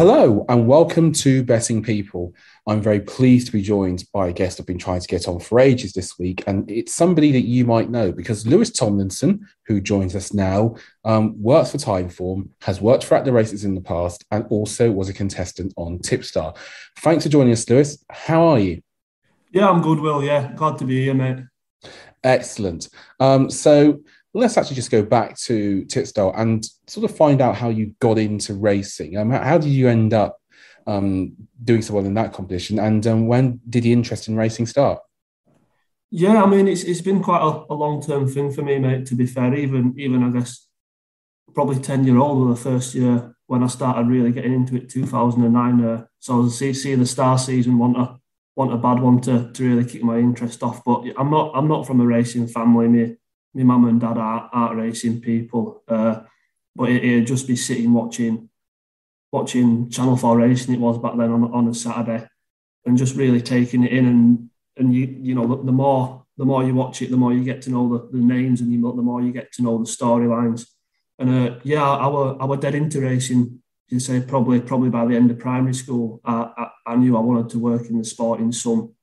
Hello and welcome to Betting People. I'm very pleased to be joined by a guest I've been trying to get on for ages this week, and it's somebody that you might know because Lewis Tomlinson, who joins us now, um, works for Timeform, has worked for At the Races in the past, and also was a contestant on Tipstar. Thanks for joining us, Lewis. How are you? Yeah, I'm good, Will. Yeah, glad to be here, mate. Excellent. Um, so let's actually just go back to Tipstar and sort of find out how you got into racing. Um, how did you end up um, doing so well in that competition, and um, when did the interest in racing start? Yeah, I mean it's it's been quite a, a long term thing for me, mate. To be fair, even even I guess probably ten year old was the first year when I started really getting into it. Two thousand and nine. Uh, so I was see, Sea The Stars season want a want a bad one to, to really kick my interest off. But I'm not I'm not from a racing family. Me my mum and dad are art racing people, uh, but it, would just be sitting watching watching Channel Four racing. It was back then on on a Saturday, and just really taking it in. And and you you know the, the more the more you watch it, the more you get to know the, the names, and you, the more you get to know the storylines. And uh, yeah, I, were I were dead into racing. You say probably probably by the end of primary school, I, I, I knew I wanted to work in the sport in some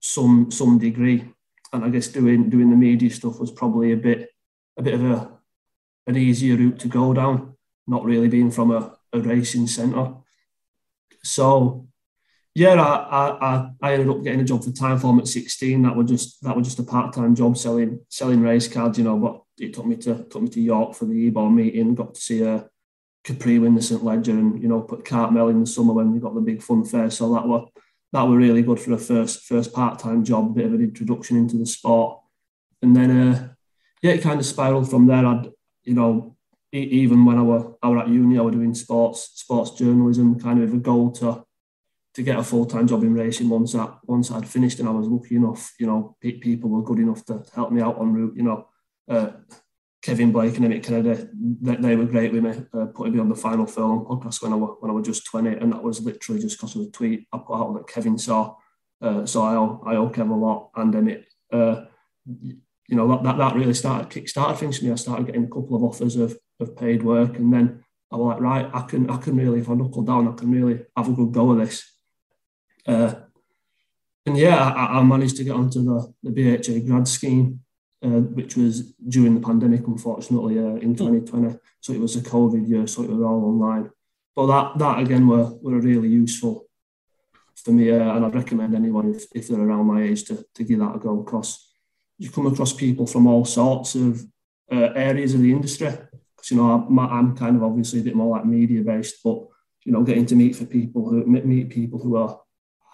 some some degree and I guess doing doing the media stuff was probably a bit a bit of a an easier route to go down, not really being from a, a racing centre. So yeah, I, I I ended up getting a job for Timeform at 16. That was just that was just a part-time job selling selling race cards, you know, but it took me to took me to York for the EBOR meeting, got to see a Capri win the St. Leger and you know put Cartmel in the summer when we got the big fun fair. So that was that were really good for a first first part time job, a bit of an introduction into the sport, and then uh, yeah, it kind of spiraled from there. I'd you know even when I were I were at uni, I was doing sports sports journalism, kind of with a goal to to get a full time job in racing once that once I'd finished, and I was lucky enough, you know, people were good enough to help me out on route, you know. Uh, Kevin Blake and Emmett Kennedy, they, they, were great with me, uh, putting me on the final furlong podcast when I, was, when I was just 20. And that was literally just because of a tweet I put out that Kevin saw. Uh, so I owe, I owe Kev a lot. And Emmett, uh, you know, that, that really started, kick-started things for me. I started getting a couple of offers of, of paid work. And then I was like, right, I can, I can really, if I knuckle down, I can really have a good go of this. Uh, and yeah, I, I, managed to get onto the, the BHA grad scheme uh, which was during the pandemic, unfortunately, uh, in 2020. Hmm. So it was a COVID year, so it was all online. But that that again were, were really useful for me, uh, and I'd recommend anyone if, if they're around my age to, to give that a go because you come across people from all sorts of uh, areas of the industry. Because you know I'm, I'm kind of obviously a bit more like media based, but you know getting to meet for people who meet people who are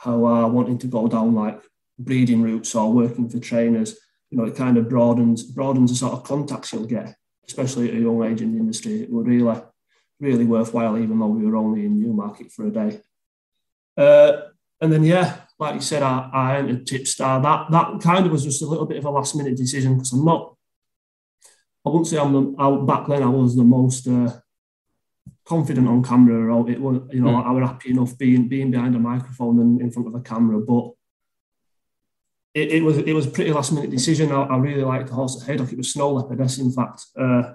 who are wanting to go down like breeding routes or working for trainers you know, it kind of broadens broadens the sort of contacts you'll get, especially at a young age in the industry. It would really, really worthwhile, even though we were only in Newmarket for a day. Uh, and then, yeah, like you said, I, I entered Tipstar. That that kind of was just a little bit of a last minute decision because I'm not. I wouldn't say I'm the. I, back then, I was the most uh, confident on camera. Or it was, you know, mm. I was happy enough being being behind a microphone and in front of a camera, but it, it was it was a pretty last minute decision. I, I really liked the horse at Haydock. It was Snow Leopardess, in fact. Uh,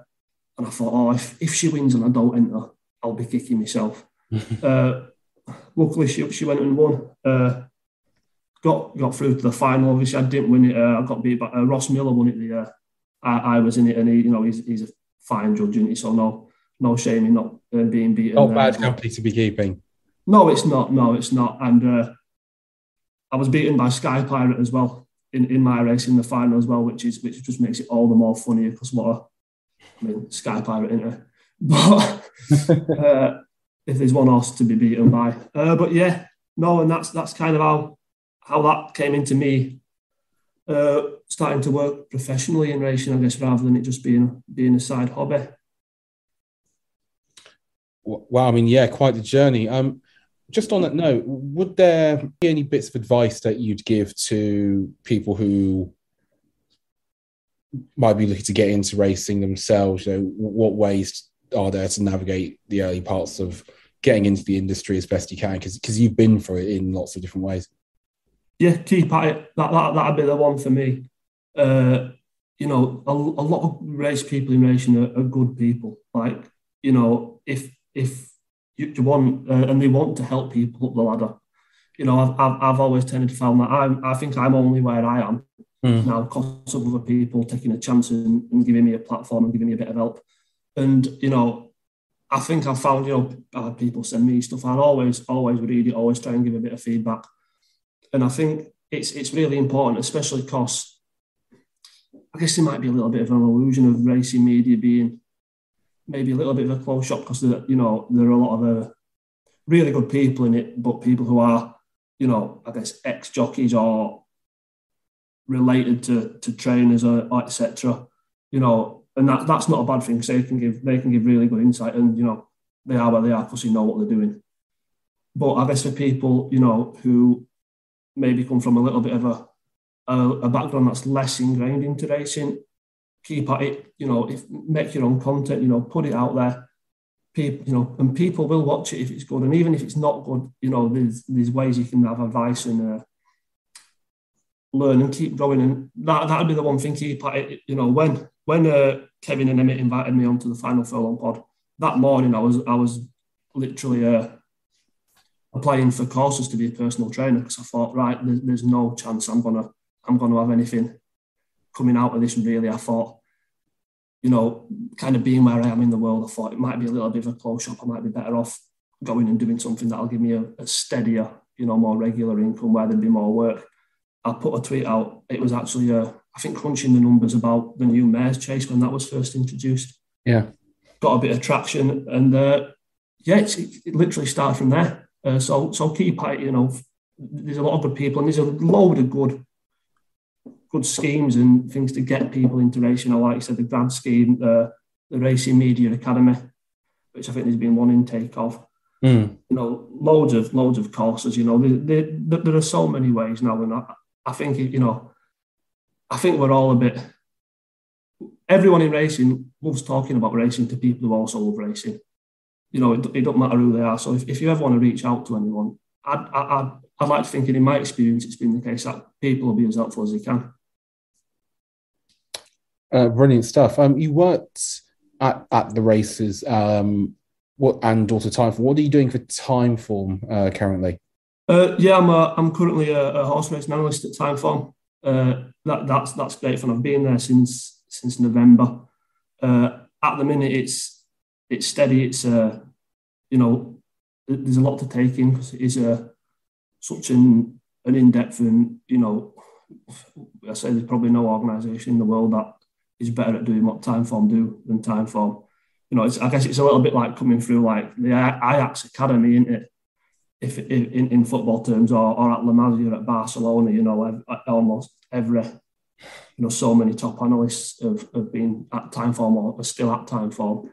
and I thought, oh, if, if she wins and I don't enter, I'll be kicking myself. uh, luckily, she, she went and won. Uh, got got through to the final. Obviously, I didn't win it. Uh, I got beat, but uh, Ross Miller won it the year I, I was in it, and he, you know, he's, he's a fine judge, isn't he? So no no shame in not uh, being beaten. Not bad company to be keeping. No, it's not. No, it's not. And uh, I was beaten by Sky Pirate as well in, in my race in the final as well, which is which just makes it all the more funny because what a, I mean Sky Pirate, isn't it? But uh, if there's one horse to be beaten by, uh, but yeah, no, and that's that's kind of how how that came into me uh, starting to work professionally in racing, I guess, rather than it just being being a side hobby. Wow, I mean, yeah, quite the journey. Um, just on that note, would there be any bits of advice that you'd give to people who might be looking to get into racing themselves? You know, what ways are there to navigate the early parts of getting into the industry as best you can? Because you've been through it in lots of different ways. Yeah, keep at it. That that that'd be the one for me. Uh, you know, a, a lot of race people in racing are, are good people. Like you know, if if you, you want uh, and they want to help people up the ladder. You know, I've, I've, I've always tended to find that I'm, I think I'm only where I am mm. now because of other people taking a chance and, and, giving me a platform and giving me a bit of help. And, you know, I think I've found, you know, people send me stuff. i always, always read it, always try and give a bit of feedback. And I think it's it's really important, especially because I guess there might be a little bit of an illusion of racing media being maybe a little bit of a close shop because you know there are a lot of uh, really good people in it, but people who are you know I guess ex jockeys or related to to trainers or etc. You know, and that that's not a bad thing because they can give they can give really good insight and you know they are where they are because they know what they're doing. But I guess for people you know who maybe come from a little bit of a, a, a background that's less ingrained into racing, keep at it, you know, if make your own content, you know, put it out there. People, you know, and people will watch it if it's good. And even if it's not good, you know, there's there's ways you can have advice and uh, learn and keep growing. And that that'd be the one thing keep at it. You know, when when uh, Kevin and Emmett invited me onto the final furlong pod that morning, I was I was literally uh, applying for courses to be a personal trainer because I thought, right, there's, there's no chance I'm gonna I'm gonna have anything coming out of this. Really, I thought, you know, kind of being where I am in the world, I thought it might be a little bit of a close shop. I might be better off going and doing something that'll give me a, a steadier, you know, more regular income where there'd be more work. I put a tweet out. It was actually, a, I think, crunching the numbers about the new mares chase when that was first introduced. Yeah, got a bit of traction, and uh, yeah, it, it literally started from there. Uh, so so keep at you know there's a lot of good people and there's a load of good good schemes and things to get people into racing. Or like you said, the grad scheme, the the Racing Media Academy, which I think there's been one intake of. Mm. You know, loads of loads of courses. You know, there, there, there are so many ways now, and I, I think you know, I think we're all a bit. Everyone in racing loves talking about racing to people who also love racing you know, it, it doesn't matter who they are. So if, if you ever want to reach out to anyone, I'd, I'd, I'd like to think, in my experience, it's been the case that people will be as helpful as they can. Uh, brilliant stuff. Um, you worked at, at the races, um, what and also Timeform. What are you doing for Timeform uh, currently? Uh, yeah, I'm a, I'm currently a, a horse racing analyst at Timeform. Uh, that that's that's great fun. I've been there since since November. Uh, at the minute, it's it's steady. It's uh, you know, there's a lot to take in because it is a such an an in depth and you know, I say there's probably no organisation in the world that is better at doing what Timeform do than Timeform. You know, it's, I guess it's a little bit like coming through like the Ajax Academy, isn't it? If, if in, in football terms, or, or at La Masia at Barcelona, you know, almost every, you know, so many top analysts have, have been at Timeform or are still at Timeform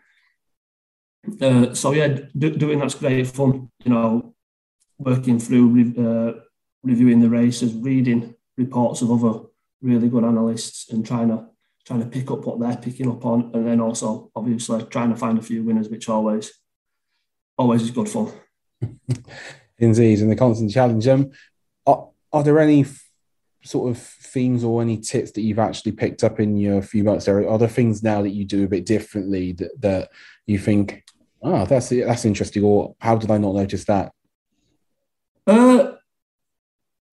uh, so yeah, do, doing that's great fun. You know, working through uh, reviewing the races, reading reports of other really good analysts, and trying to trying to pick up what they're picking up on, and then also obviously trying to find a few winners, which always always is good fun. Indeed, and the constant challenge. Um, are, are there any f- sort of themes or any tips that you've actually picked up in your few months there? Are there things now that you do a bit differently that, that you think oh, that's that's interesting. Or how did I not notice that? Uh,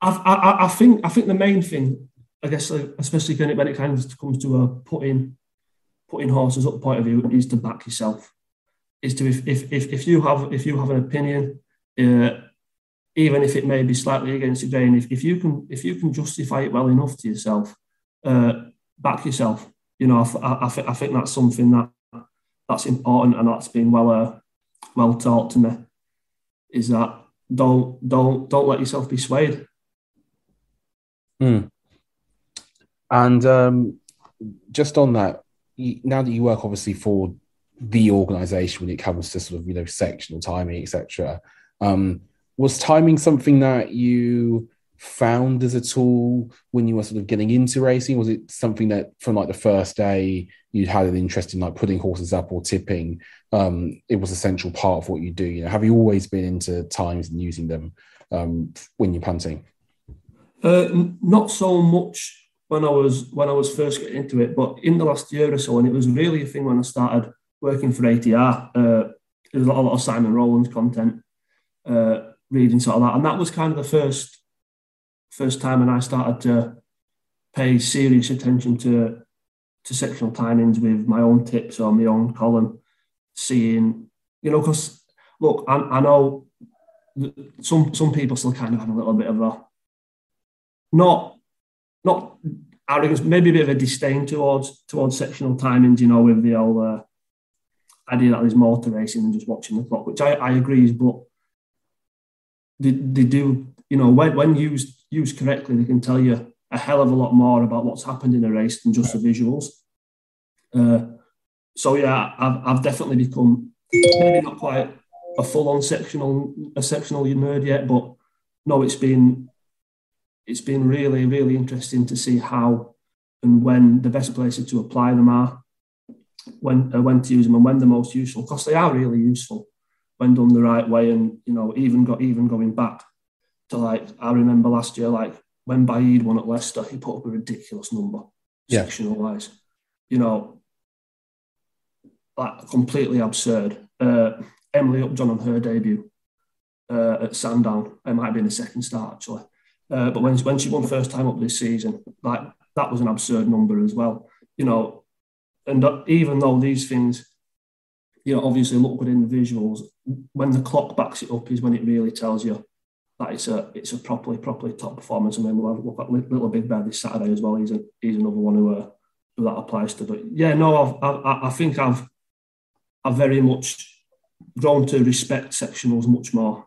I, I, I think I think the main thing, I guess, especially when it, kind of comes to a putting putting horses up point of view, is to back yourself. Is to if if if, if you have if you have an opinion, uh, even if it may be slightly against the grain, if, if you can if you can justify it well enough to yourself, uh, back yourself. You know, I, I, I, I think that's something that that's important and that's been well uh, well taught to me is that don't don't don't let yourself be swayed. Mm. And um, just on that, now that you work obviously for the organisation when it comes to sort of you know sectional timing, etc. Um, was timing something that you found as a tool when you were sort of getting into racing? Was it something that from like the first day you had an interest in like putting horses up or tipping? Um, it was a central part of what you do. You know, have you always been into times and using them um, when you're punting? Uh, not so much when I was when I was first getting into it, but in the last year or so, and it was really a thing when I started working for ATR. Uh, there's a lot, of Simon Rowlands content, uh, reading sort of that, and that was kind of the first first time when I started to pay serious attention to to sectional timings with my own tips or my own column, seeing you know because look, I, I know some some people still kind of have a little bit of a not not arrogance, maybe a bit of a disdain towards towards sectional timings, you know, with the old uh, idea that there's more to racing than just watching the clock, which I, I agree is, but they, they do, you know, when, when used used correctly, they can tell you a hell of a lot more about what's happened in a race than just the visuals. Uh, so yeah, I've, I've definitely become maybe not quite a full on sectional a sectional nerd yet, but no, it's been it's been really really interesting to see how and when the best places to apply them are, when uh, when to use them and when the most useful because they are really useful when done the right way and you know even got even going back to like I remember last year like when Baaeed won at Leicester he put up a ridiculous number yeah. sectional wise you know like completely absurd uh, Emily Upjohn on her debut uh, at Sandown. It might have been the second start actually, uh, but when when she won first time up this season, like that was an absurd number as well. You know, and even though these things, you know, obviously look good in the visuals, when the clock backs it up is when it really tells you that it's a it's a properly properly top performance. I mean, we'll have a look at Little Big Bear this Saturday as well. He's a, he's another one who, uh, who that applies to. But yeah, no, I've, I, I think I've I've very much grown to respect sectionals much more,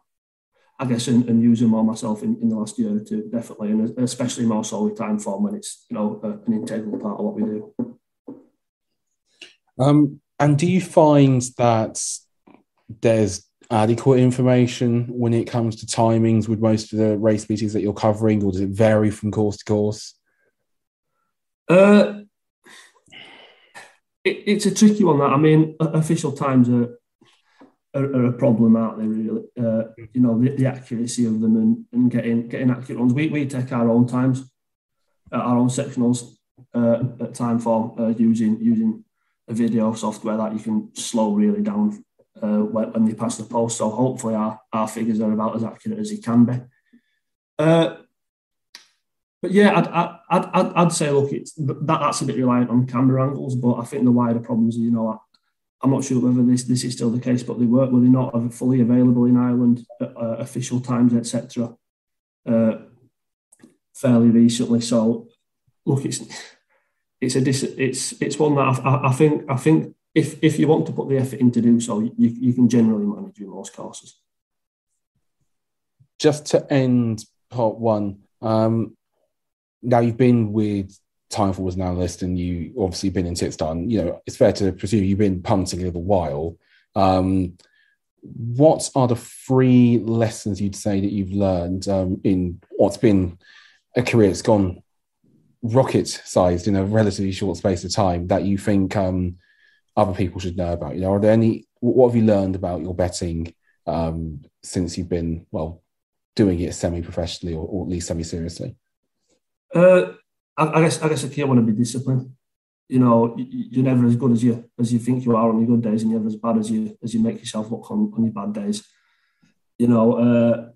I guess, and, and use them more myself in, in the last year or two, definitely, and especially more so with Timeform when it's you know an integral part of what we do. Um, and do you find that there's adequate information when it comes to timings with most of the race meetings that you're covering, or does it vary from course to course? Uh, it, it's a tricky one. That I mean, official times are are, are a problem, aren't they? Really, uh, you know, the, the, accuracy of them and, and getting getting accurate ones. We, we take our own times, uh, our own sectionals uh, at Timeform uh, using using a video software that you can slow really down uh, when, when they pass the post. So hopefully our, our figures are about as accurate as they can be. Uh, but yeah, I'd, I'd, I'd, I'd say, look, it's that, that's a bit reliant on camera angles, but I think the wider problems, you know, I'm not sure whether this this is still the case, but they were were they not fully available in Ireland at uh, official times, etc. Uh, fairly recently. So look, it's it's a it's it's one that I, I, think I think if if you want to put the effort in to do so, you, you can generally manage with most courses. Just to end part one, um, now you've been with Timeform as an analyst and you obviously been in Tipstar, you know, it's fair to presume you've been punting a little while. Um, what are the three lessons you'd say that you've learned um, in what's been a career that's gone rocket sized in a relatively short space of time that you think um, other people should know about? You know, are there any, what have you learned about your betting um, since you've been, well, doing it semi professionally or, or, at least semi seriously? Uh, I, I guess I guess the key want to be disciplined. You know, you're never as good as you as you think you are on your good days, and you're never as bad as you as you make yourself look on, on your bad days. You know, uh,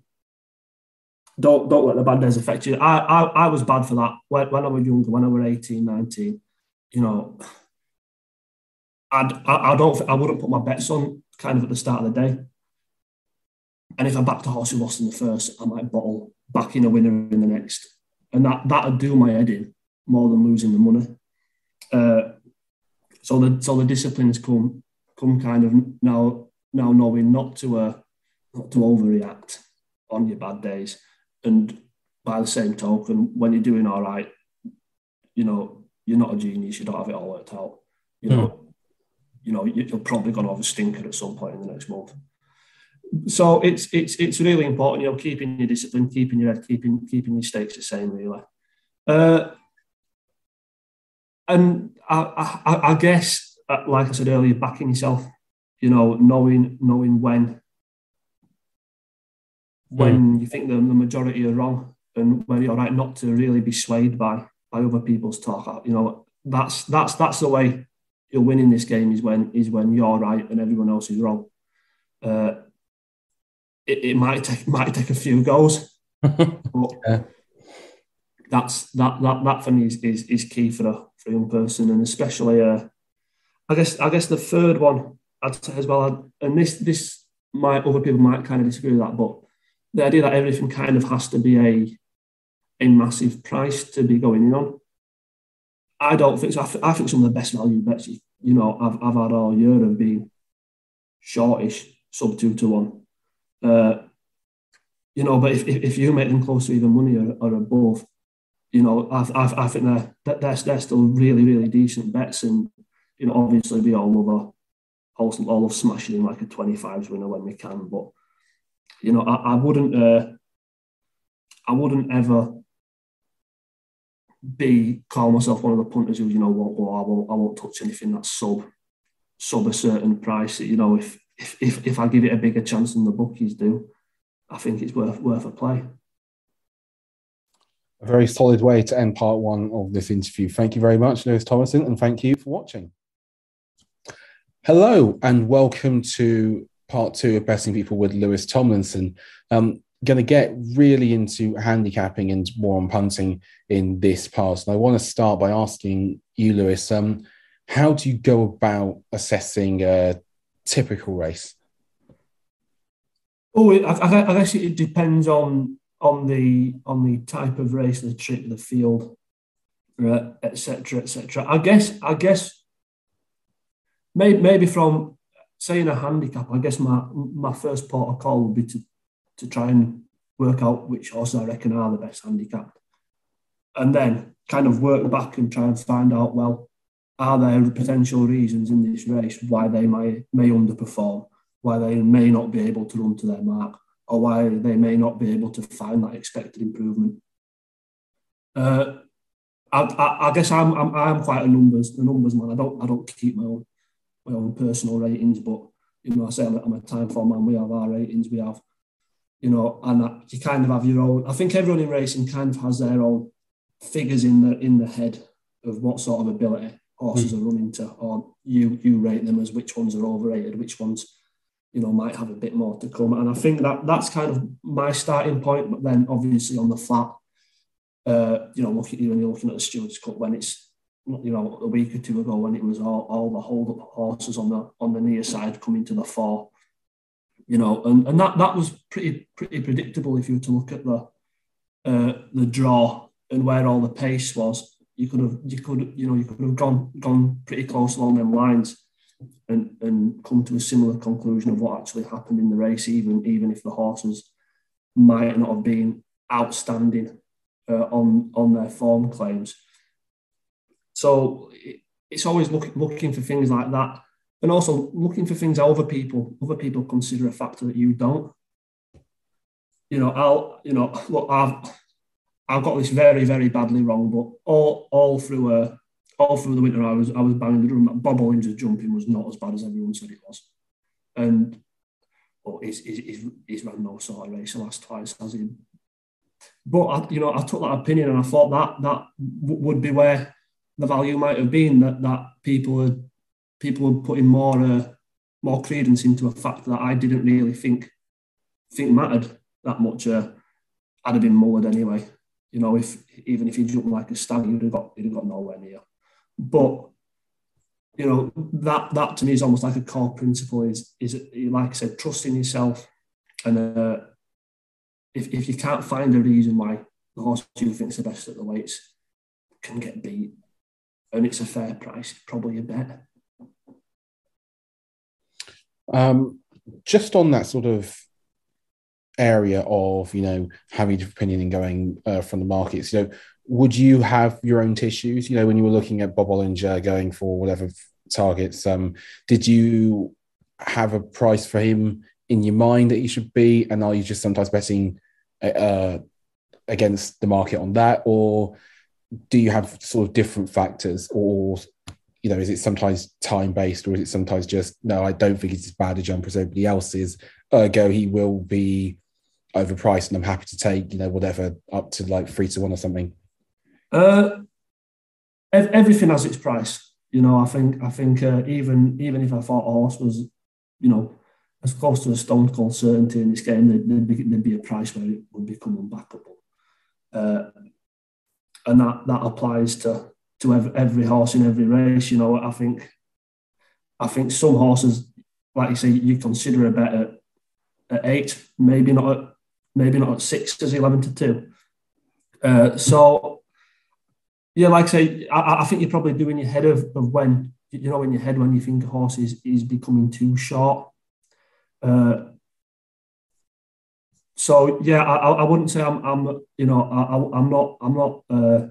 don't don't let the bad days affect you. I I, I was bad for that when, when I was younger, when I was 18, 19. You know, I'd, I I don't I wouldn't put my bets on kind of at the start of the day. And if I backed a horse who lost in the first, I might bottle back in a winner in the next and that that'd do my head in more than losing the money. Uh, so the so the disciplines come come kind of now now knowing not to uh, not to overreact on your bad days, and by the same token, when you're doing all right, you know you're not a genius. You don't have it all worked out. You know, mm. you know you're probably going to have a stinker at some point in the next month so it's it's it's really important, you know, keeping your discipline, keeping your head, keeping keeping your stakes the same, really. Uh, and I, I, I guess, uh, like I said earlier, backing yourself, you know, knowing knowing when when mm. you think the, the majority are wrong and when you're right not to really be swayed by by other people's talk. You know, that's that's that's the way you're winning this game is when is when you're right and everyone else is wrong. Uh, it, it, might take might take a few goals. but yeah. that's that that that for me is, is, is key for a for a young person, and especially uh, I guess I guess the third one I'd say as well, and this this might other people might kind of disagree with that, but the idea that everything kind of has to be a a massive price to be going in on. I don't think so. I, th- I think some of the best value bets you, know I've, I've had all year have been shortish, sub two to one. Uh, you know, but if, if, you make them close to even money or, or above, you know, I, I, I think they're, they're, they're still really, really decent bets. And, you know, obviously we all love a, all, all of smashing in like a 25s winner when we can. But, you know, I, I wouldn't, uh, I wouldn't ever be call myself one of the punters who, you know, won't go, I won't, I won't touch anything that's sub, sub a certain price. You know, if, if, if, if I give it a bigger chance than the bookies do, I think it's worth worth a play. A very solid way to end part one of this interview. Thank you very much, Lewis Thomason, and thank you for watching. Hello, and welcome to part two of Betting People with Lewis Tomlinson. Um, going to get really into handicapping and more on punting in this part. And I want to start by asking you, Lewis, um, how do you go about assessing a typical race? Oh, I, I, guess it depends on on the on the type of race, the trip, the field, etc., uh, etc. Et I guess I guess maybe maybe from saying a handicap, I guess my my first port of call would be to to try and work out which horses I reckon are the best handicapped, and then kind of work back and try and find out well, are there potential reasons in this race why they may may underperform why they may not be able to run to their mark or why they may not be able to find that expected improvement. Uh, I, I, I, guess I'm, I'm I'm quite a numbers a numbers man. I don't I don't keep my own my own personal ratings, but you know I say I'm a, I'm a Timeform man. We have our ratings. We have you know, and you kind of have your own. I think everyone in racing kind of has their own figures in the in the head of what sort of ability horses mm. are running to, or you you rate them as which ones are overrated, which ones you know, might have a bit more to come. And I think that that's kind of my starting point. But then obviously on the flat, uh, you know, looking when you're looking at the Stewards Cup when it's you know a week or two ago when it was all, all the hold up horses on the on the near side coming to the fore, you know, and, and that that was pretty pretty predictable if you were to look at the uh, the draw and where all the pace was. You could have you could you know you could have gone gone pretty close along them lines and, and come to a similar conclusion of what actually happened in the race, even even if the horses might not have been outstanding uh, on on their form claims. So it's always looking looking for things like that, and also looking for things other people other people consider a factor that you don't. You know, I'll you know look I've I've got this very very badly wrong, but all all through a all through the winter, I was I was banging the drum that Bob Olinger jumping was not as bad as everyone said it was, and but he's he's, he's ran no sort of race the last twice, has he? But I, you know, I took that opinion and I thought that that w- would be where the value might have been that that people would people were putting more uh, more credence into a fact that I didn't really think think mattered that much. Uh, I'd have been mullered anyway. You know, if even if you jumped like a stag, you'd have got you'd have got nowhere near. But you know that that to me is almost like a core principle. Is is like I said, trusting yourself, and uh, if if you can't find a reason why the horse you think's the best at the weights can get beat, and it's a fair price, probably a bet. Um, just on that sort of area of you know having opinion and going uh, from the markets, you know, would you have your own tissues? You know, when you were looking at Bob Olinger going for whatever targets, um, did you have a price for him in your mind that he should be, and are you just sometimes betting uh, against the market on that, or do you have sort of different factors, or you know, is it sometimes time based, or is it sometimes just no? I don't think he's as bad a jumper as everybody else is. Ergo, he will be overpriced, and I'm happy to take you know whatever up to like three to one or something. Uh, everything has its price. You know, I think I think uh, even even if I thought a horse was, you know, as close to a stone cold certainty in this game, there'd, be, there'd be a price where it would become unbackable. Uh, and that, that applies to, to every, every horse in every race. You know, I think I think some horses, like you say, you consider a bet at, at eight, maybe not at maybe not at six as eleven to two. Uh, so yeah, like I say, I, I, think you're probably doing your head of, of when you know in your head when you think a horse is is becoming too short. Uh, so yeah, I, I wouldn't say I'm, I'm you know I, I'm not I'm not uh,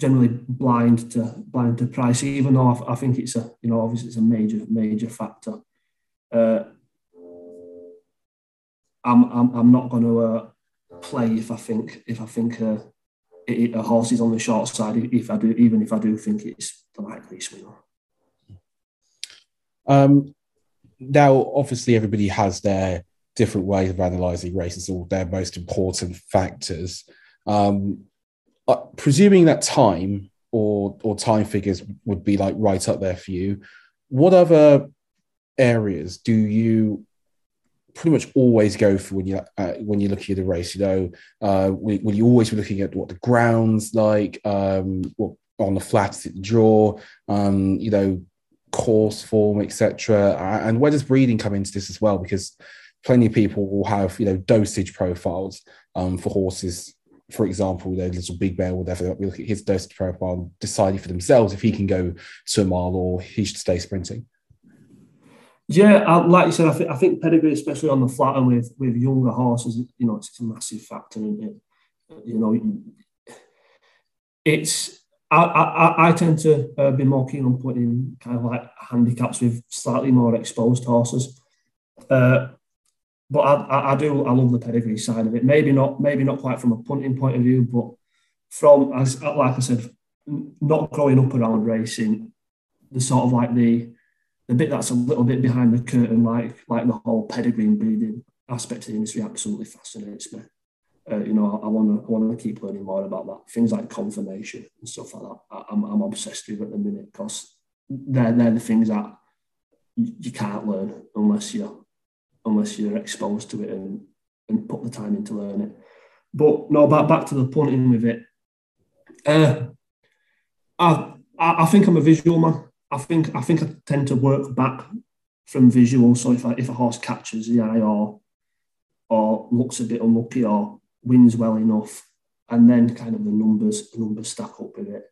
generally blind to blind to price, even though I, I, think it's a you know obviously it's a major major factor. Uh, I'm, I'm I'm not going to uh, play if I think if I think uh, it, a horse is on the short side. If I do, even if I do think it's the likely swing. Um, now, obviously, everybody has their different ways of analysing races, or their most important factors. Um, uh, presuming that time or or time figures would be like right up there for you, what other areas do you pretty much always go for when you uh, when you're looking at a race? You know, uh, will, you always be looking at what the grounds like, um, what on the flats it draw, um, you know, course form, etc. And where does breeding come into this as well? Because plenty of people will have you know dosage profiles um, for horses for example, their little big bear whatever, we look at his dosage profile deciding for themselves if he can go to a mile or he should stay sprinting. Yeah, like you said, I think, I think pedigree, especially on the flat and with with younger horses, you know, it's a massive factor it. You know, it's I, I, I tend to uh, be more keen on putting kind of like handicaps with slightly more exposed horses. Uh, but I, I, do I love the pedigree side of it. Maybe not maybe not quite from a punting point of view, but from as like I said, not growing up around racing, the sort of like the the bit that's a little bit behind the curtain, like like the whole pedigree and breeding aspect of the industry, absolutely fascinates me. Uh, you know, I want to I want to keep learning more about that. Things like conformation and stuff like that. I, am I'm obsessed with at the minute because they're they're the things that you can't learn unless you're unless you're exposed to it and, and put the time in to learn it. But no, back back to the punting with it. Uh, I, I think I'm a visual man. I think I think I tend to work back from visual. So if I, if a horse catches the eye or or looks a bit unlucky or wins well enough, and then kind of the numbers the numbers stack up with it.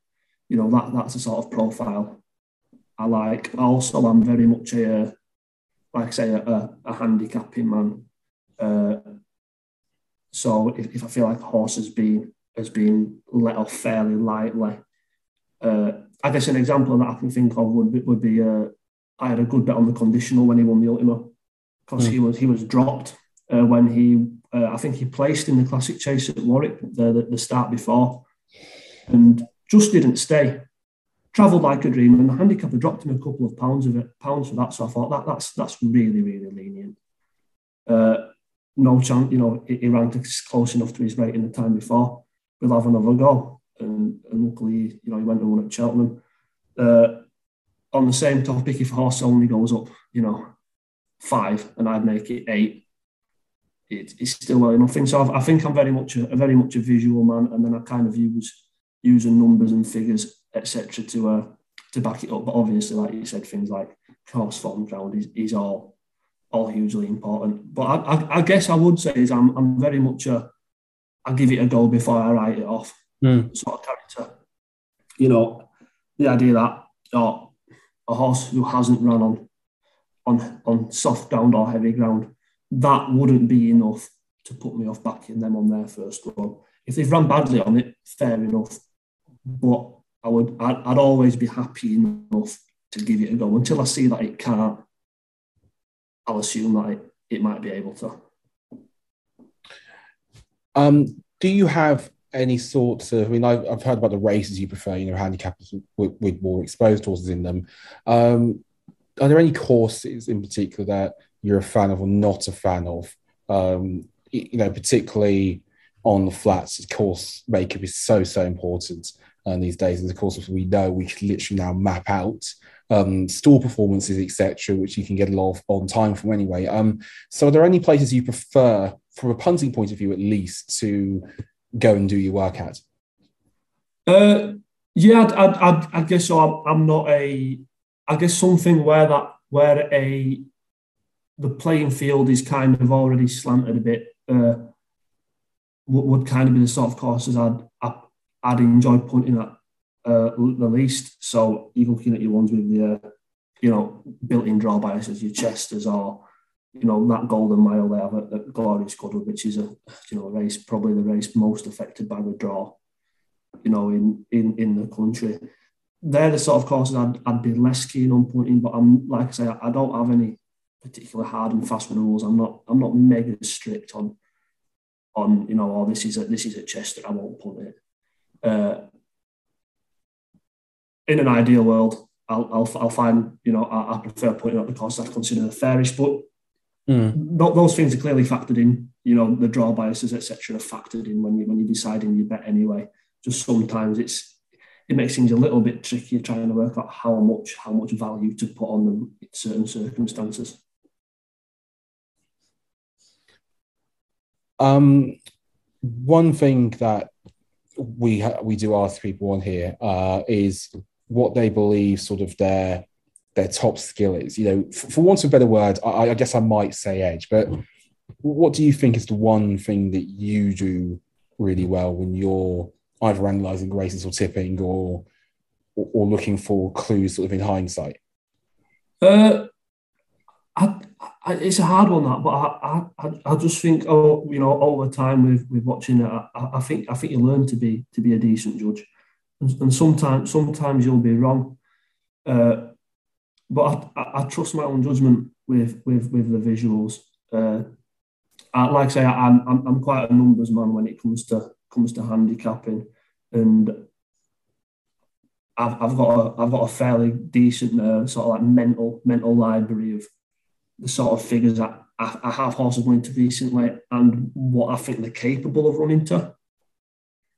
You know that that's a sort of profile I like. Also, I'm very much a like I say, a, a handicapping man. Uh, so if, if I feel like a horse has been has been let off fairly lightly, uh, I guess an example that I can think of would be, would be uh, I had a good bet on the conditional when he won the Ultima because mm. he was he was dropped uh, when he uh, I think he placed in the classic chase at Warwick the, the, the start before and just didn't stay travelled like a dream, and the handicapper dropped him a couple of pounds of it, pounds for that. So I thought that that's that's really really lenient. Uh, no chance, you know, he, he ranked close enough to his rating the time before. We'll have another go, and, and luckily, you know, he went and won at Cheltenham. Uh, on the same topic, if a horse only goes up, you know, five, and I'd make it eight, it, it's still well enough. So I've, i think I'm very much a, a, very much a visual man, and then I kind of use using numbers and figures etc. to uh, to back it up. But obviously, like you said, things like course form ground is, is all all hugely important. But I, I, I, guess I would say is I'm I'm very much a I give it a go before I write it off mm. sort of character. You know, the idea that oh, a horse who hasn't run on on on soft ground or heavy ground, that wouldn't be enough to put me off backing them on their first run. If they've run badly on it, fair enough. But I would I'd, I'd, always be happy enough to give it a go until I see that it can't. I'll assume that it, it might be able to. Um, do you have any sorts of? I mean, I've, I've heard about the races you prefer. You know, handicappers with, with more exposed horses in them. Um, are there any courses in particular that you're a fan of or not a fan of? Um, you know, particularly on the flats, of course makeup is so so important uh, these days. And of course, we know, we can literally now map out um, store performances, etc., which you can get a lot of on Timeform anyway. Um, so, are there any places you prefer, from a punting point of view at least, to go and do your work at? Uh, yeah, I, I, I guess so. I'm, I'm not a. I guess something where that where a the playing field is kind of already slanted a bit. Uh, would kind of be the sort of courses I'd I'd enjoy punting at uh, the least. So you're looking at your ones with the, uh, you know, built-in draw biases, your Chesters, or you know that Golden Mile they have at, at Glorious Goodwood, which is a you know a race probably the race most affected by the draw, you know, in in in the country. They're the sort of courses I'd, I'd be less keen on punting, but I'm like I say, I don't have any particular hard and fast rules. I'm not I'm not mega strict on on you know, oh this is a this is a Chester, I won't punt it. Uh, in an ideal world, I'll, I'll, I'll find, you know, I, I prefer putting up the course I consider the fairest, but mm. those things are clearly factored in. You know, the draw biases, etc., are factored in when you when you're deciding your bet anyway. Just sometimes it's it makes things a little bit trickier trying to work out how much how much value to put on them in certain circumstances. Um, one thing that we ha- we do ask people on here uh, is what they believe sort of their their top skill is. You know, for, for want of a better word, I, I, guess I might say edge, but what do you think is the one thing that you do really well when you're either analysing races or tipping or, or, or looking for clues sort of in hindsight? Uh, it's a hard one that, but I, I, I just think, oh, you know, over time with with watching it, I, I think I think you learn to be to be a decent judge and, and sometimes sometimes you'll be wrong. Uh, but I, I, I, trust my own judgment with with with the visuals. Uh, I, like I say, I'm, I'm I'm quite a numbers man when it comes to comes to handicapping, and I've, I've got a I've got a fairly decent uh, sort of like mental mental library of the sort of figures that I, I have horses running to recently and what I think they're capable of running to.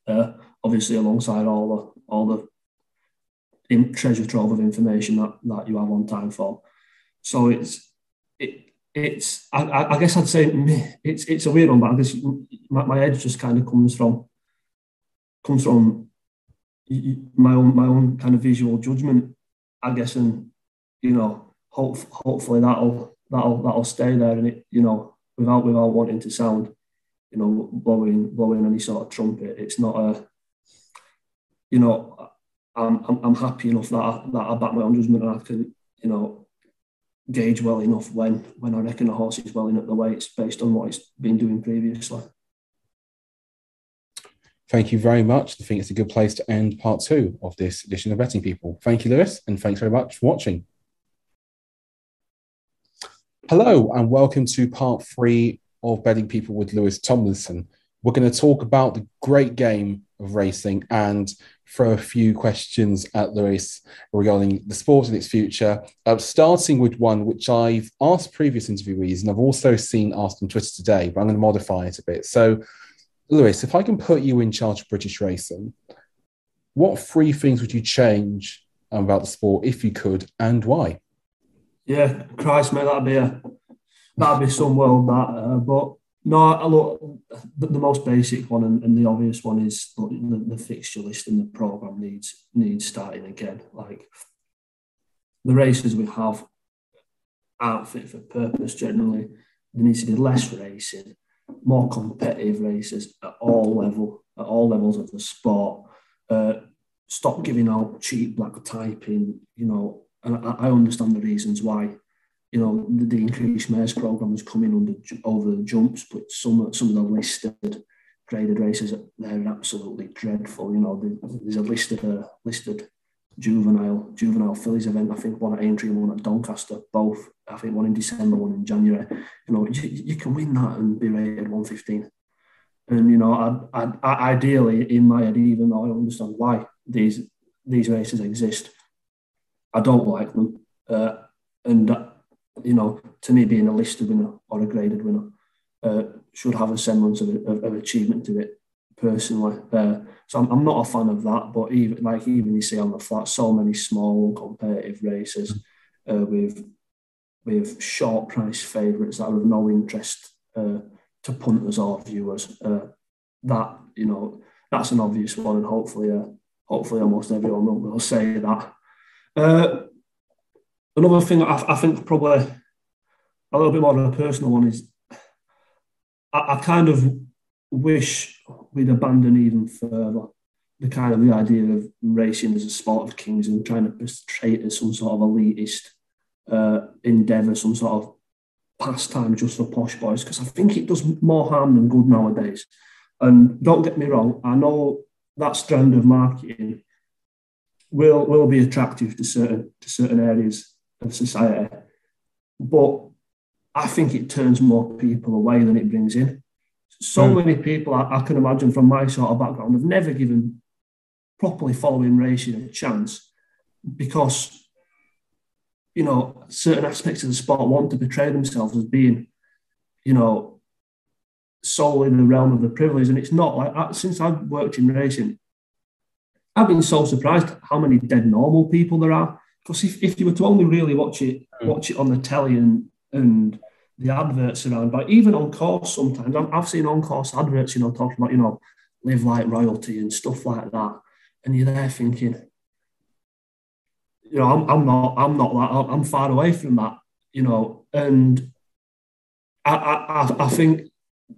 Uh, obviously alongside all the all the treasure trove of information that, that you have on Timeform. So it's it it's I, I guess I'd say it's it's a weird one, but I guess my, my edge just kind of comes from comes from my own my own kind of visual judgment, I guess, and you know, hope, hopefully that'll that'll that'll stay there, and it you know without without wanting to sound you know blowing blowing any sort of trumpet. It's not a you know, I'm, I'm, I'm happy enough that I, that I back my own judgment and I can, you know, gauge well enough when when I reckon a horse is well in at the weights based on what it's been doing previously. Thank you very much. I think it's a good place to end part two of this edition of Betting People. Thank you, Lewis, and thanks very much for watching. Hello, and welcome to part three of Betting People with Lewis Tomlinson. We're going to talk about the great game of racing and throw a few questions at Lewis regarding the sport and its future. Uh, starting with one which I've asked previous interviewees and I've also seen asked on Twitter today, but I'm going to modify it a bit. So, Lewis, if I can put you in charge of British racing, what three things would you change about the sport if you could, and why? Yeah, Christ, mate, that'd be a that'd be some world that. Uh, but no, look, the, the most basic one and, and, the obvious one is the, the fixture list and the program needs needs starting again. Like the races we have aren't fit for purpose generally. There needs to be less racing, more competitive races at all level, at all levels of the sport. Uh, stop giving out cheap black typing, you know, and I, I understand the reasons why you know, the, the increased mares program is coming under over the jumps, but some some of the listed graded races they're absolutely dreadful. You know, there's a listed uh, listed juvenile juvenile fillies event. I think one at Aintree one at Doncaster, both. I think one in December, one in January. You know, you, you can win that and be rated 115. And you know, I, I, ideally, in my head, even though I understand why these these races exist, I don't like them. Uh, and you know, to me, being a listed winner or a graded winner uh, should have a semblance of, of, of, achievement to it personally. Uh, so I'm, I'm, not a fan of that. But even like even you see on the flat, so many small competitive races uh, with with short price favourites that are of no interest uh, to punters or viewers. That you know that's an obvious one, and hopefully, hopefully, almost everyone will say that. Uh, another thing I, I, think probably a little bit more of a personal one is I, I kind of wish we'd abandon even further the kind of the idea of racing as a sport of kings and trying to portray it as some sort of elitist uh, endeavour, some sort of pastime just for posh boys, because I think it does more harm than good nowadays. And don't get me wrong, I know that strand of marketing will will be attractive to certain to certain areas of society, but I think it turns more people away than it brings in. So mm. many people I, I, can imagine from my sort of background have never given properly following racing a chance because you know certain aspects of the sport want to portray themselves as being you know solely in the realm of the privilege and it's not like since I've worked in racing I've been so surprised how many dead normal people there are because if, if you were to only really watch it mm. watch it on the telly and and the adverts around, but even on course sometimes I've seen on course adverts, you know, talking about, you know, live like royalty and stuff like that. And you're there thinking, you know, I'm, I'm not, I'm not that, I'm far away from that, you know, and I, I, I think,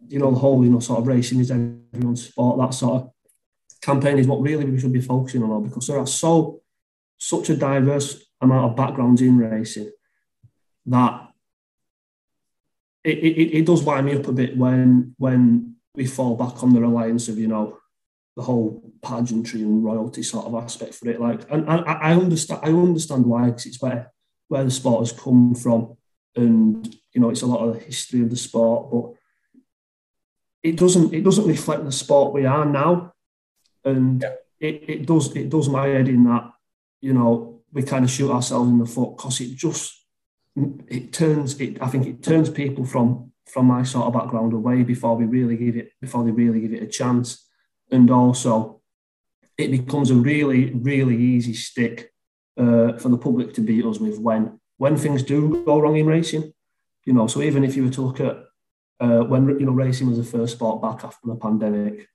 you know, the whole, you know, sort of racing is everyone's sport, that sort of campaign is what really we should be focusing on because there are so, such a diverse amount of backgrounds in racing that it, it, it does wind me up a bit when when we fall back on the reliance of you know the whole pageantry and royalty sort of aspect for it. Like, and, and I understand I understand why because it's where where the sport has come from, and you know it's a lot of the history of the sport, but it doesn't it doesn't reflect the sport we are now, and yeah. it, it does it does my head in that you know we kind of shoot ourselves in the foot because it just it turns it. I think it turns people from from my sort of background away before we really give it before they really give it a chance, and also it becomes a really really easy stick uh, for the public to beat us with when when things do go wrong in racing. You know, so even if you were to look at uh, when you know racing was the first sport back after the pandemic,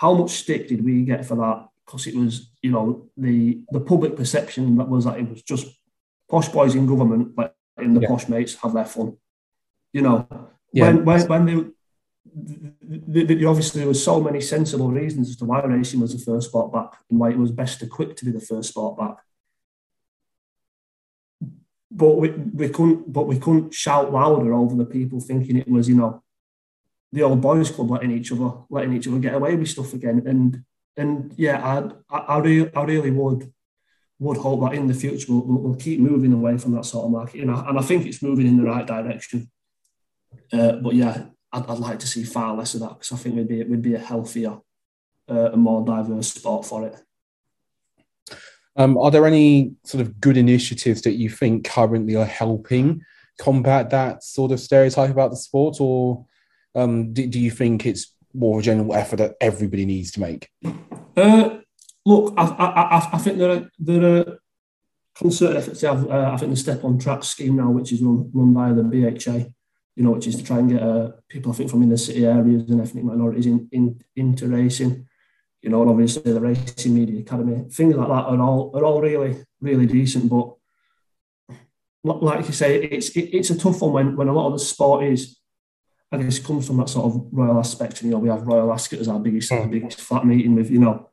how much stick did we get for that? Because it was, you know, the the public perception that was that it was just posh boys in government, in the yeah. posh mates have their fun. You know, yeah. when when when they, the, the, obviously there was so many sensible reasons as to why racing was the first sport back and why it was best equipped to be the first sport back. But we, we couldn't but we couldn't shout louder over the people thinking it was, you know, the old boys club letting each other letting each other get away with stuff again. And and yeah, I I, I really I really would would hope that in the future we'll, we'll keep moving away from that sort of market. You know, and I think it's moving in the right direction. Uh, but yeah, I'd, I'd, like to see far less of that because I think we'd be we'd be a healthier uh, and more diverse sport for it. Um, are there any sort of good initiatives that you think currently are helping combat that sort of stereotype about the sport, or um, do, do, you think it's more of a general effort that everybody needs to make? Uh, look, I, I, I think there are there are concerted efforts have. Uh, I think the step on track scheme now, which is run, run by the BHA, you know, which is to try and get uh, people I think from inner city areas and ethnic minorities in, in into racing. You know, and obviously the Racing Media Academy, things like that are all are all really really decent. But like you say, it's it, it's a tough one when when a lot of the sport is I guess comes from that sort of royal aspect. And, you know, we have Royal Ascot as our biggest, mm. biggest flat meeting with, you know,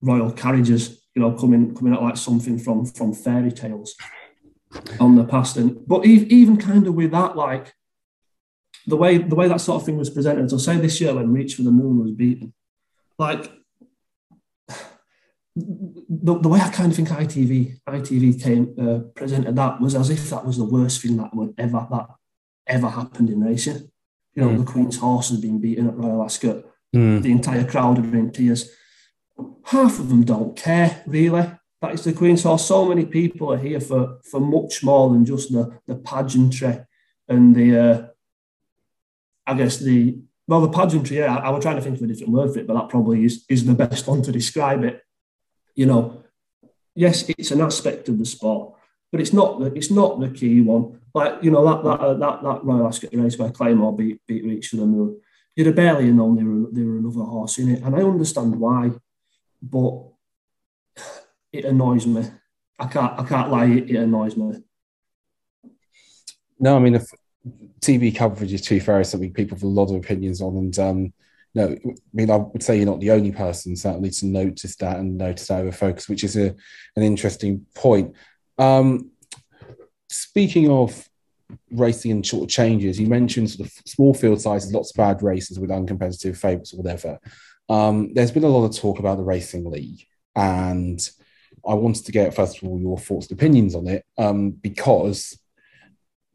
royal carriages, you know, coming coming out like something from from fairy tales on the past. And but even kind of with that, like the way the way that sort of thing was presented. So say this year when Reach for the Moon was beaten, like the, the way I kind of think ITV ITV came uh, presented that was as if that was the worst thing that would ever that ever happened in racing. You know, mm. the Queen's horse has been beaten at Royal Ascot. Mm. The entire crowd are in tears half of them don't care really. That is the Queen's Horse. So many people are here for for much more than just the the pageantry and the uh, I guess the well, the pageantry, yeah, I, I was trying to think of a different word for it, but that probably is, is the best one to describe it. You know, yes, it's an aspect of the sport, but it's not the it's not the key one. Like you know that that that, that Royal Ascot race where Claymore beat beat Reach for the Moon. You'd have barely known they were, there were another horse in it, and I understand why, but it annoys me. I can't I can't lie, it, it annoys me. No, I mean if TV coverage is too fair, something people have a lot of opinions on, and um, no, I mean, I would say you're not the only person certainly to notice that and notice that over focus, which is a, an interesting point. Um, speaking of racing and short changes, you mentioned sort of small field sizes, lots of bad races with uncompetitive favourites or whatever. Um, there's been a lot of talk about the racing league, and I wanted to get first of all your thoughts and opinions on it um, because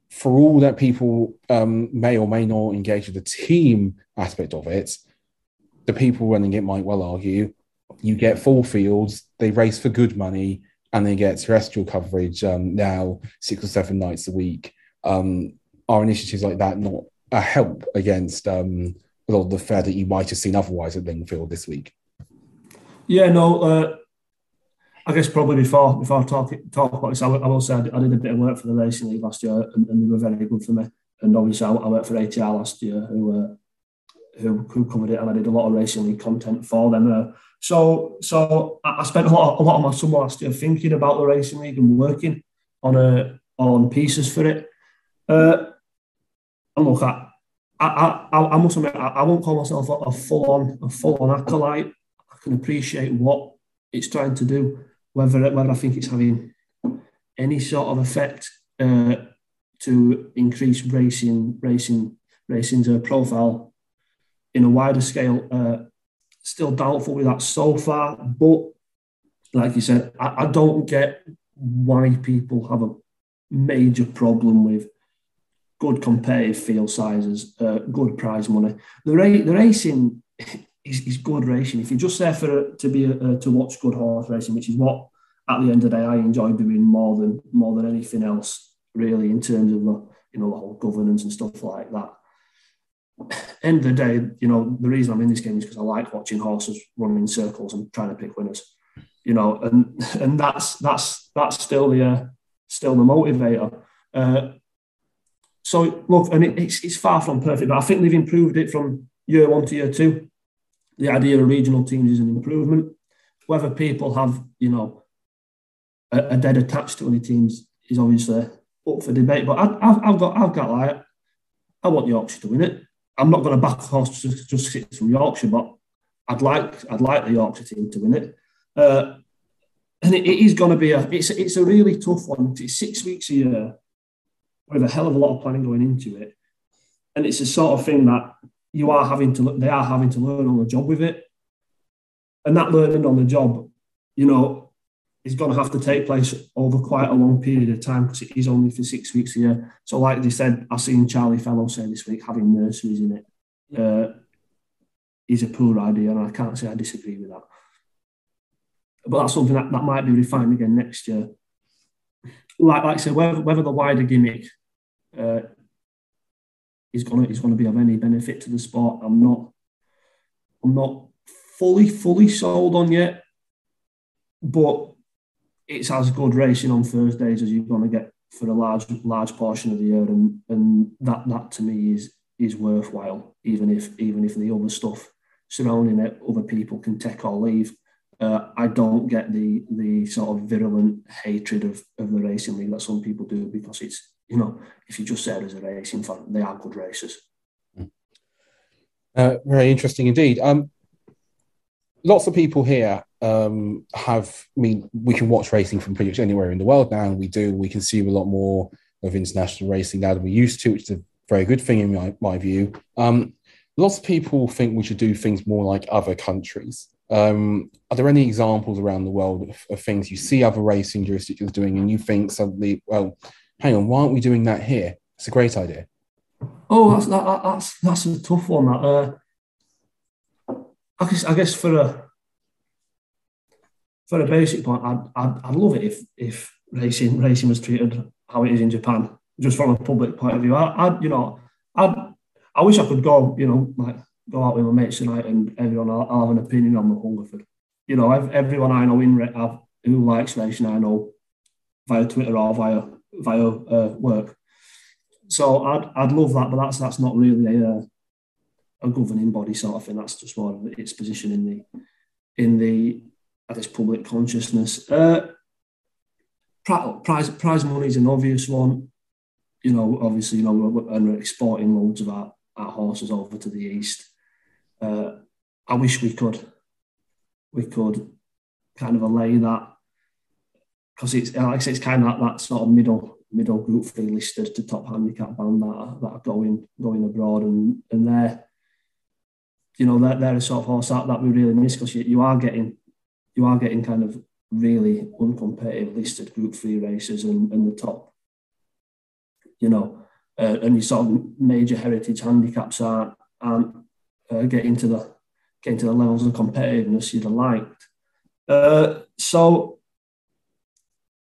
for all that people um, may or may not engage with the team aspect of it, the people running it might well argue you get full fields, they race for good money, and they get terrestrial coverage um, now six or seven nights a week. Um, are initiatives like that not a help against um, a lot of the fare that you might have seen otherwise at Lingfield this week? Yeah, no. Uh, I guess probably before before I talk talk about this, I, I will say I did, I did, a bit of work for the racing league last year, and, and they were very good for me. And obviously, I, I worked for ATR last year, who uh, who, who covered it, and I did a lot of racing league content for them. Uh, so, so I spent a lot, of, a lot of my summer last year thinking about the racing league and working on a on pieces for it. Uh, and look, I, I, I, I must admit, I, I won't call myself a, a full on a full on acolyte. I can appreciate what it's trying to do, whether whether I think it's having any sort of effect uh, to increase racing racing racing's uh, profile in a wider scale, uh, still doubtful with that so far. But like you said, I, I don't get why people have a major problem with good competitive field sizes, uh, good prize money. The, ra- the racing is, is good racing. If you're just there for to be a, to watch good horse racing, which is what at the end of the day I enjoy doing more than more than anything else, really, in terms of the you know the whole governance and stuff like that end of the day, you know, the reason I'm in this game is because I like watching horses running in circles and trying to pick winners. You know, and and that's that's that's still the uh, still the motivator. Uh, so look, and it, it's it's far from perfect, but I think they've improved it from year one to year two. The idea of regional teams is an improvement. Whether people have, you know, a, a dead attached to any teams is obviously up for debate. But I, have I've got I've got like I want Yorkshire to win it. I'm not going to back a horse just, just from Yorkshire, but I'd like I'd like the Yorkshire team to win it. Uh, and it, it is going to be a it's it's a really tough one. It's six weeks a year with a hell of a lot of planning going into it, and it's the sort of thing that you are having to they are having to learn on the job with it, and that learning on the job, you know, is going to have to take place over quite a long period of time because it is only for six weeks a year. So, like they said, I've seen Charlie Fellowes say this week having nurseries in it uh, is a poor idea, and I can't say I disagree with that. But that's something that, that might be refined again next year. Like, like I said, whether, whether the wider gimmick uh, is going to is going to be of any benefit to the sport, I'm not I'm not fully fully sold on yet. But it's as good racing on Thursdays as you're going to get for a large large portion of the year, and and that that to me is is worthwhile, even if even if the other stuff surrounding it, other people can take or leave. Uh, I don't get the the sort of virulent hatred of, of the racing league that some people do because it's you know if you just said as a racing fan, they are good races. Uh, very interesting indeed. Um, lots of people here um, have, I mean, we can watch racing from pretty much anywhere in the world now, and we do. We consume a lot more of international racing now than we used to, which is a very good thing in my, my view. Um, lots of people think we should do things more like other countries. Um, are there any examples around the world of, of, things you see other racing jurisdictions doing, and you think suddenly, well, hang on, why aren't we doing that here? It's a great idea. Oh, that's that, that's that's a tough one. That uh, I guess I guess for a for a basic point, I'd, I'd, I'd love it if if racing racing was treated how it is in Japan, just from a public point of view. I, I'd you know, I'd I wish I could go, you know, like go out with my mates tonight and everyone will, will have an opinion on the Hungerford. You know, everyone I know in who likes racing, I know via Twitter or via via uh, work. So I'd, I'd love that, but that's that's not really a, a governing body sort of thing. That's just more its position in the in the I guess public consciousness. Uh, prize prize money is an obvious one. You know, obviously, you know, we're, we're exporting loads of our, our horses over to the east. Uh, I wish we could we could kind of allay that because it's like I say, it's kind of that, that sort of middle middle group three listed to top handicap band that are, that are going going abroad and and they're you know they're, they're a sort of horse that, that we really miss because you, you are getting you are getting kind of really uncompetitive listed Group Three races and, and the top, you know, uh, and your sort of major heritage handicaps aren't aren't uh, getting to the getting to the levels of competitiveness you'd have liked. Uh, so,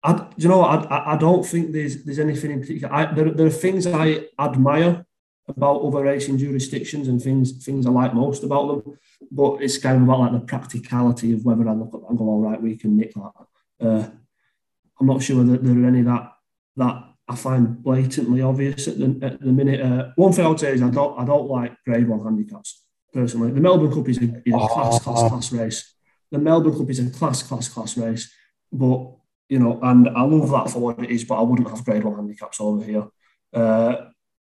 I, you know, I, I don't think there's there's anything in particular. I, there, there are things I admire about other racing jurisdictions and things things I like most about them. But it's kind of about like the practicality of whether I look at and go, all right, we can nick that. Uh, I'm not sure that there are any that that I find blatantly obvious at the, at the minute. Uh, one thing I would say is I don't I don't like Grade One handicaps personally. The Melbourne Cup is a, is a class class ah. class race. The Melbourne Cup is a class class class race, but you know, and I love that for what it is. But I wouldn't have Grade One handicaps over here. Uh,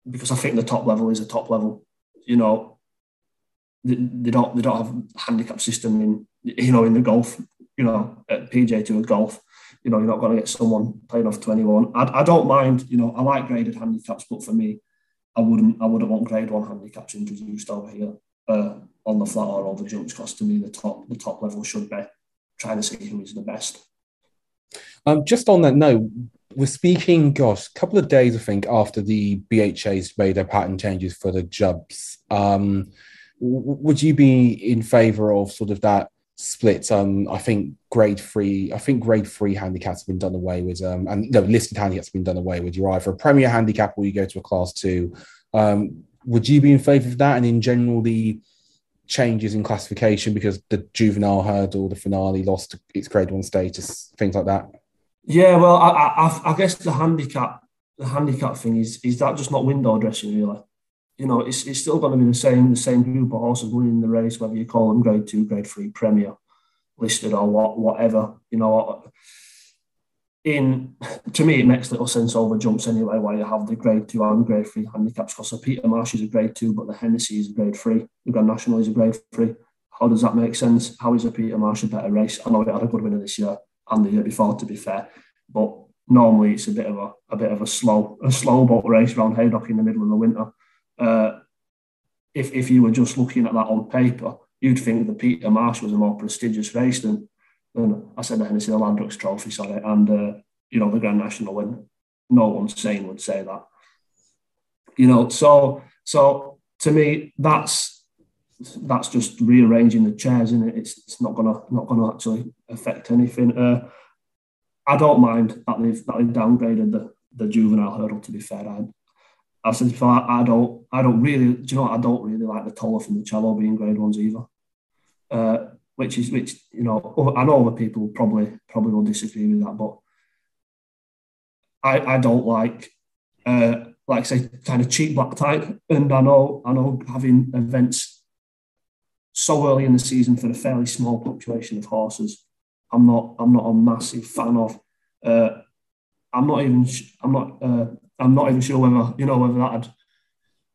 because I think the top level is a top level. You know, they, they don't they don't have handicap system in you know in the golf. You know, at PGA Tour golf. You know, you're not going to get someone playing off 21. I, I don't mind. You know, I like graded handicaps, but for me, I wouldn't I wouldn't want grade one handicaps introduced over here uh, on the flat or the jumps. Because to me, the top the top level should be trying to see who is the best. Um, just on that note, we're speaking, gosh, a couple of days, I think, after the BHA's made their pattern changes for the jumps. Um, w- would you be in favour of sort of that split? Um, I think grade three, I think grade three handicaps have been done away with, um, and no, listed handicaps have been done away with. You're either a premier handicap or you go to a class two. Um, would you be in favour of that? And in general, the changes in classification because the juvenile hurdle, the finale lost its grade one status, things like that? Yeah, well, I, I, I guess the handicap, the handicap thing is is that just not window dressing really. You know, it's, it's still going to be the same the same group of horses winning the race, whether you call them grade two, grade three, premier, listed or what, whatever. You know, in to me, it makes little sense over jumps anyway, why you have the grade two and grade three handicaps. Because Peter Marsh is a grade two, but the Hennessy is a grade three. The Grand National is a grade three. How does that make sense? How is a Peter Marsh a better race? I know it had a good winner this year and the year before, to be fair. But normally it's a bit of a, a bit of a slow a slow boat race around Haydock in the middle of the winter. Uh, if if you were just looking at that on paper, you'd think that Peter Marsh was a more prestigious race than, than I said the Hennessy the Ladbrokes Trophy, sorry, and uh, you know the Grand National. When no one sane would say that. You know, so so to me that's that's just rearranging the chairs, and it? It's, it's not gonna not gonna actually affect anything. Uh, I don't mind that they've that they've downgraded the, the juvenile hurdle. To be fair, I, I've said before, I, I don't I don't really do you know what, I don't really like the Tolworth from the Challow being grade ones either. Uh, which is which you know I know other people probably probably will disagree with that, but I I don't like uh, like I say kind of cheap black type, and I know I know having events so early in the season for a fairly small population of horses. I'm not I'm not a massive fan of. Uh, I'm not even I'm not uh, I'm not even sure whether you know whether that had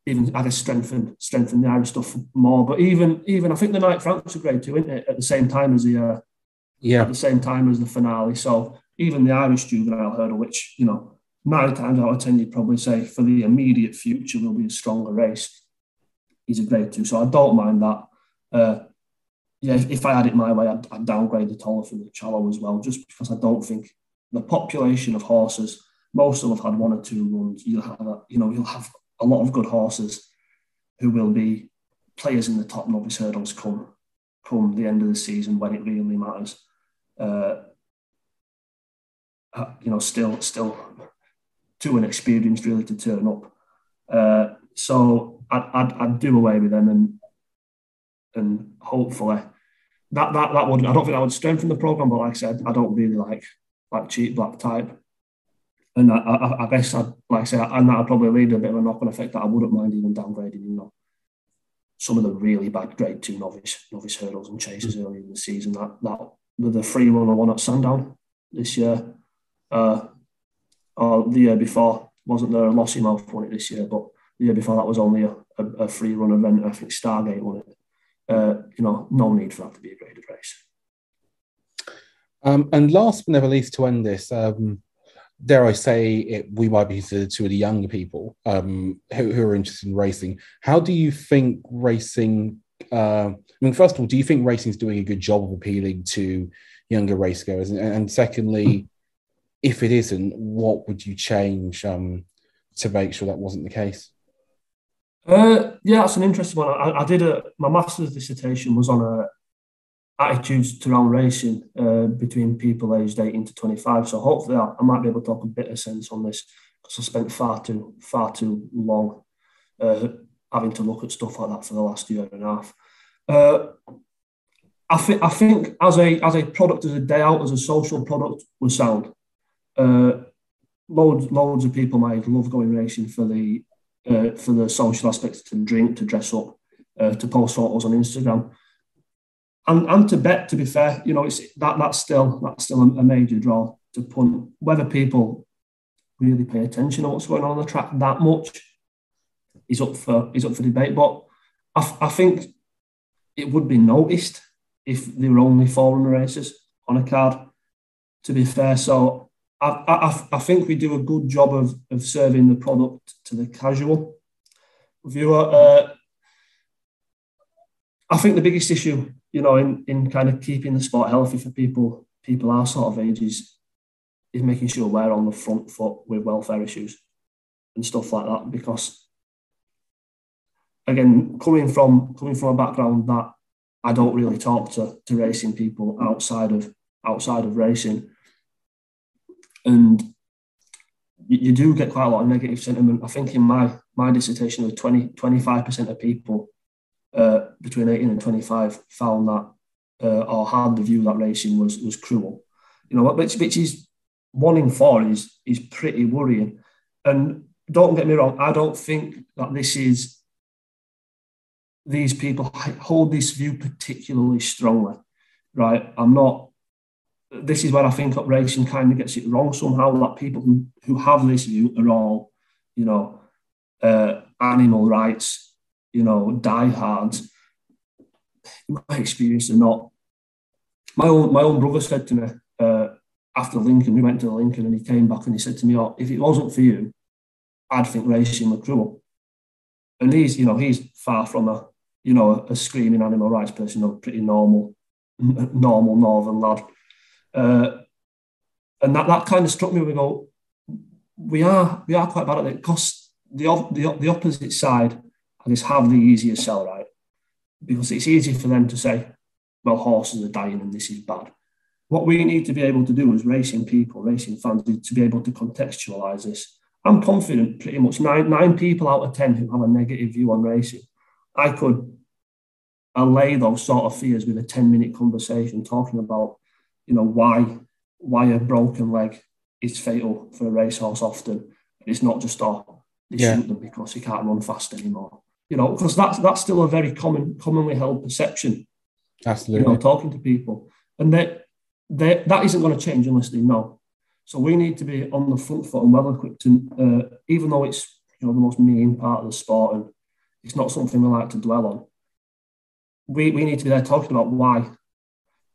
even I guess strengthen strengthen the Irish stuff more. But even even I think the Knight Franks are great too, isn't it? At the same time as the uh, yeah at the same time as the finale. So even the Irish juvenile hurdle, which you know nine times out of ten you'd probably say for the immediate future will be a stronger race. He's a great two, so I don't mind that. Uh, yeah, if, I had it my way, I'd, I'd downgrade the Tolworth from the Challow as well, just because I don't think the population of horses, most of them have had one or two runs. You'll have, a, you know, you'll have a lot of good horses who will be players in the top novice hurdles come come the end of the season when it really matters. Uh, uh you know, still still too inexperienced really to turn up. Uh, so I'd, I'd, I'd do away with them and and hopefully that that that would I don't think that would strengthen the program. But like I said, I don't really like like cheap black type. And I, I, I guess I'd like I say, and that'd probably lead a bit of a knock-on effect that I wouldn't mind even downgrading. You know, some of the really bad grade two novice novice hurdles and chases early in the season. That that with the free runner one at Sandown this year, uh, or the year before wasn't there a Lossiemouth won it this year, but the year before that was only a, a, a free run event. I think Stargate won it. Uh, you know, no need for that to be a graded race. Um, and last but never least, to end this, um, dare I say, it, we might be considered two of the younger people um, who, who, are interested in racing. How do you think racing? Uh, I mean, first of all, do you think racing is doing a good job of appealing to younger racegoers? And, and secondly, if it isn't, what would you change um, to make sure that wasn't the case? Uh, yeah, that's an interesting one. I, I, did a my master's dissertation was on a attitudes to around racing uh, between people aged 18 to 25. So hopefully I, I, might be able to talk a bit of sense on this because I spent far too far too long uh, having to look at stuff like that for the last year and a half. Uh, I think I think as a as a product as a day out as a social product was sound. Uh, loads loads of people might love going racing for the uh, for the social aspects to drink, to dress up, uh, to post photos on Instagram, and and to bet. To be fair, you know, it's that that's still that's still a, major draw to punt. Whether people really pay attention to what's going on on the track that much is up for is up for debate. But I, I think it would be noticed if there were only four runner races on a card. To be fair, so I, I, I think we do a good job of, of serving the product to the casual viewer. Uh, I think the biggest issue, you know, in, in kind of keeping the sport healthy for people people our sort of ages is making sure we're on the front foot with welfare issues and stuff like that. Because again, coming from coming from a background that I don't really talk to, to racing people outside of outside of racing and you, you, do get quite a lot of negative sentiment. I think in my my dissertation, of 20, 25% of people uh, between 18 and 25 found that uh, or had the view that racing was was cruel. You know, which, which is one in four is is pretty worrying. And don't get me wrong, I don't think that this is these people hold this view particularly strongly, right? I'm not this is where I think racing kind of gets it wrong somehow. That people who, who have this view are all, you know, uh, animal rights, you know, diehards. In my experience, they're not. My own my own brother said to me uh, after Lincoln, we went to Lincoln, and he came back and he said to me, "Oh, if it wasn't for you, I'd think racing was cruel." And he's, you know, he's far from a, you know, a screaming animal rights person, know, pretty normal, normal northern lad uh, and that, that kind of struck me. We go, we are we are quite bad at it because the, the, the opposite side, I guess, have the easier sell, right? Because it's easy for them to say, well, horses are dying and this is bad. What we need to be able to do as racing people, racing fans, is to be able to contextualize this. I'm confident pretty much nine, nine people out of 10 who have a negative view on racing. I could allay those sort of fears with a 10 minute conversation talking about you know why why a broken leg is fatal for a racehorse often. It's not just oh they yeah. shoot them because he can't run fast anymore. You know, because that's that's still a very common commonly held perception. Absolutely. You know, talking to people. And that that that isn't going to change unless they know. So we need to be on the front foot and well equipped and uh, even though it's you know the most mean part of the sport and it's not something we like to dwell on. We, we need to be there talking about why,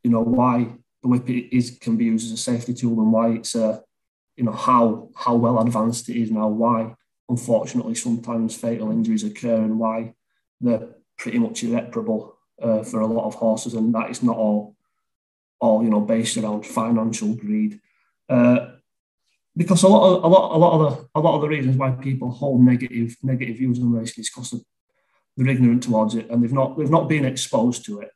you know, why the whip is can be used as a safety tool and why it's uh, you know how how well advanced it is now why unfortunately sometimes fatal injuries occur and why they're pretty much irreparable uh, for a lot of horses. And that is not all all you know based around financial greed. Uh, because a lot of a lot a lot of the a lot of the reasons why people hold negative negative views on racing is because they're ignorant towards it and they've not they've not been exposed to it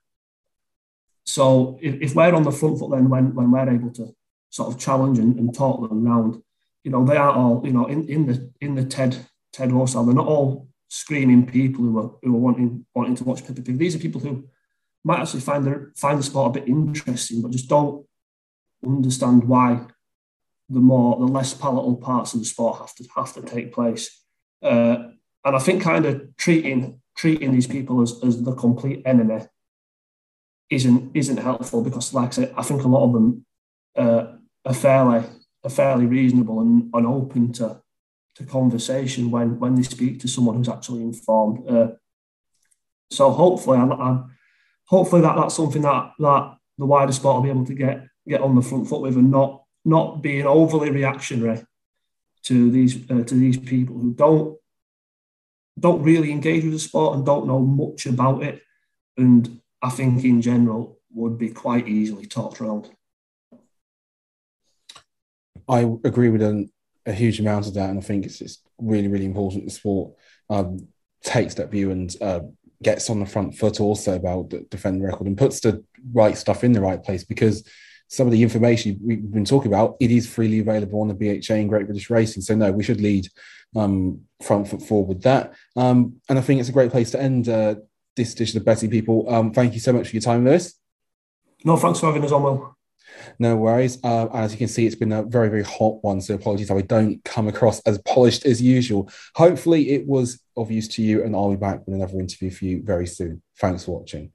so if, if we're on the front foot, then when, when we're able to sort of challenge and, and talk them around, you know, they are all, you know, in, in the in the TED TED Horsal, they're not all screaming people who are who are wanting wanting to watch pay Pig. These are people who might actually find their find the sport a bit interesting, but just don't understand why the more the less palatable parts of the sport have to have to take place. Uh, and I think kind of treating treating these people as, as the complete enemy isn't isn't helpful because, like I said, I think a lot of them uh, are fairly are fairly reasonable and, and open to to conversation when when they speak to someone who's actually informed. Uh, so hopefully, I'm, I'm, hopefully that that's something that that the wider sport will be able to get get on the front foot with and not not being overly reactionary to these uh, to these people who don't don't really engage with the sport and don't know much about it, and I think in general would be quite easily talked around. I agree with a, huge amount of that, and I think it's, it's really really important the sport um, takes that view and uh, gets on the front foot also about the defend record and puts the right stuff in the right place because some of the information we've been talking about, it is freely available on the BHA and Great British Racing. So no, we should lead um, front foot forward with that. Um, and I think it's a great place to end uh, this edition of Betting People. Um, thank you so much for your time, Lewis. No, thanks for having us on, Will. No worries. Uh, as you can see, it's been a very, very hot one. So apologies if I don't come across as polished as usual. Hopefully, it was of use to you, and I'll be back with another interview for you very soon. Thanks for watching.